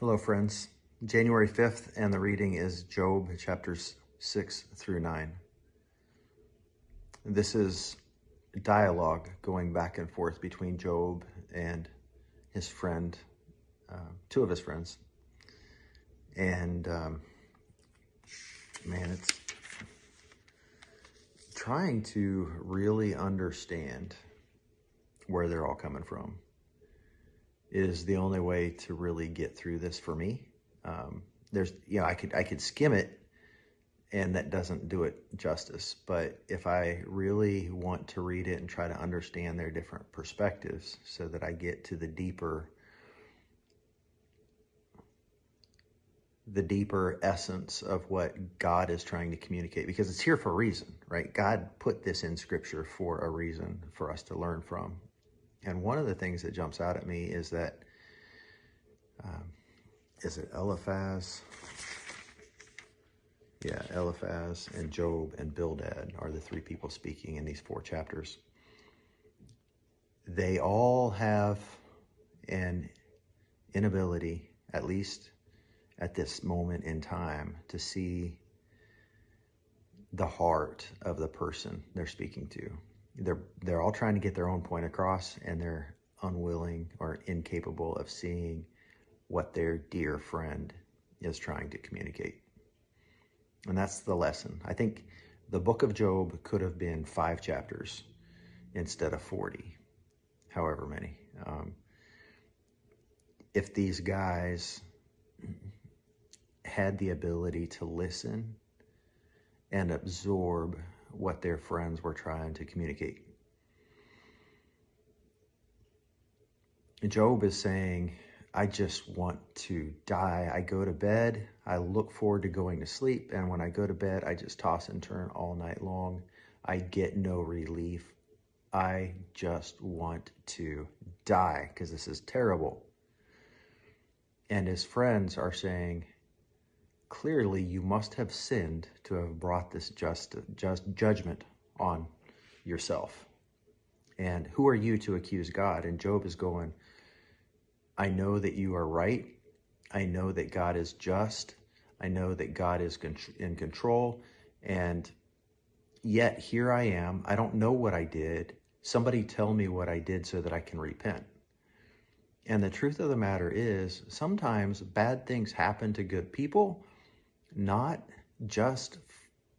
Hello, friends. January 5th, and the reading is Job chapters 6 through 9. This is dialogue going back and forth between Job and his friend, uh, two of his friends. And um, man, it's trying to really understand where they're all coming from is the only way to really get through this for me. Um, there's, you know, I could I could skim it, and that doesn't do it justice. But if I really want to read it and try to understand their different perspectives, so that I get to the deeper, the deeper essence of what God is trying to communicate, because it's here for a reason, right? God put this in Scripture for a reason for us to learn from, and one of the things that jumps out at me is that, um, is it Eliphaz? Yeah, Eliphaz and Job and Bildad are the three people speaking in these four chapters. They all have an inability, at least at this moment in time, to see the heart of the person they're speaking to they're they're all trying to get their own point across and they're unwilling or incapable of seeing what their dear friend is trying to communicate. And that's the lesson. I think the book of Job could have been five chapters instead of 40, however many. Um, if these guys had the ability to listen and absorb what their friends were trying to communicate. Job is saying, I just want to die. I go to bed. I look forward to going to sleep. And when I go to bed, I just toss and turn all night long. I get no relief. I just want to die because this is terrible. And his friends are saying, clearly you must have sinned to have brought this just, just judgment on yourself. And who are you to accuse God? And Job is going, I know that you are right. I know that God is just. I know that God is in control. And yet here I am. I don't know what I did. Somebody tell me what I did so that I can repent. And the truth of the matter is, sometimes bad things happen to good people not just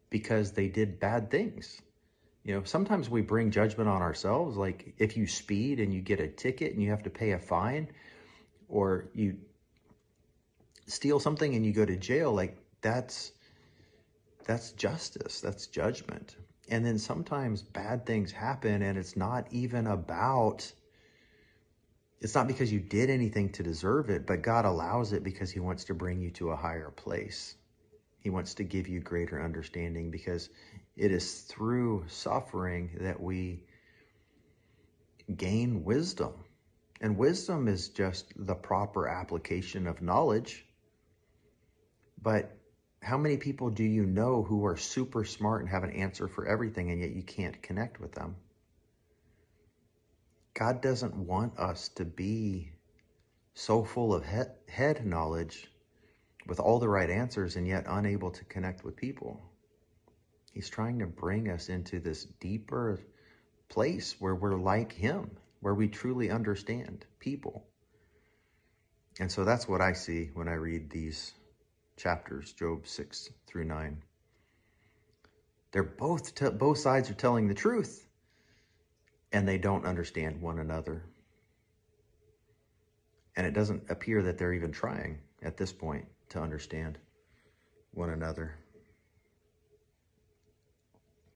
because they did bad things. You know, sometimes we bring judgment on ourselves. Like if you speed and you get a ticket and you have to pay a fine, or you steal something and you go to jail, like that's that's justice, that's judgment. And then sometimes bad things happen and it's not even about it's not because you did anything to deserve it, but God allows it because he wants to bring you to a higher place. He wants to give you greater understanding because it is through suffering that we gain wisdom. And wisdom is just the proper application of knowledge. But how many people do you know who are super smart and have an answer for everything and yet you can't connect with them? God doesn't want us to be so full of head knowledge with all the right answers and yet unable to connect with people. He's trying to bring us into this deeper place where we're like him, where we truly understand people. And so that's what I see when I read these chapters, Job 6 through 9. They're both, both sides are telling the truth, and they don't understand one another. And it doesn't appear that they're even trying at this point to understand one another.